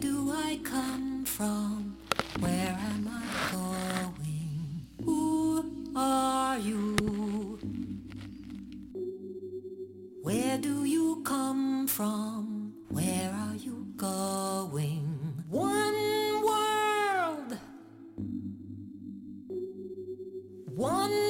do I come from? Where am I going? Who are you? Where do you come from? Where are you going? One world, one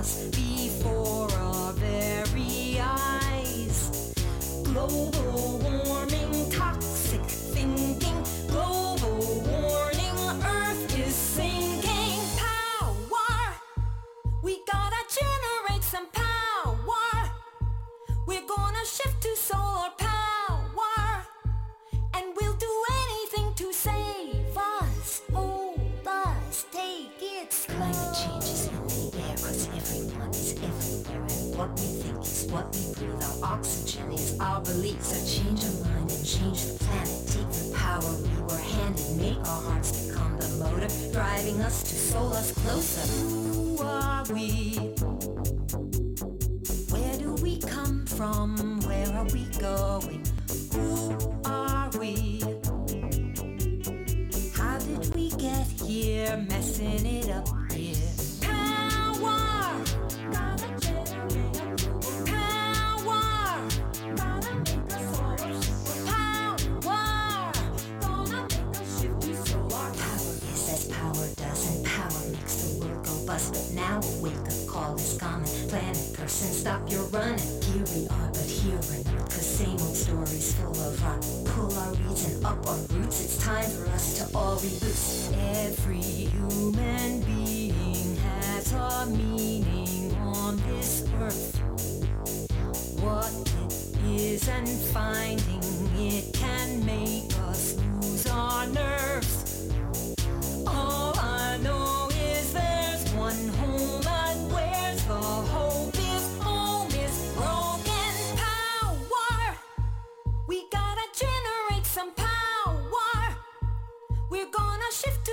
before our very eyes. Global what we think is what we breathe Our oxygen is our belief So change our mind and change the planet Take the power we were handed Make our hearts become the motor Driving us to soul us closer Who are we? Where do we come from? Where are we going? Who are we? How did we get here? Messing it up But now a wake-up call is common. Planet person, stop your running. Here we are, but here we're same old stories full of rot. Pull our weeds and up our roots. It's time for us to all reboot. Every human being has a meaning on this earth. What it is and finding it can make us lose our nerves. We're gonna shift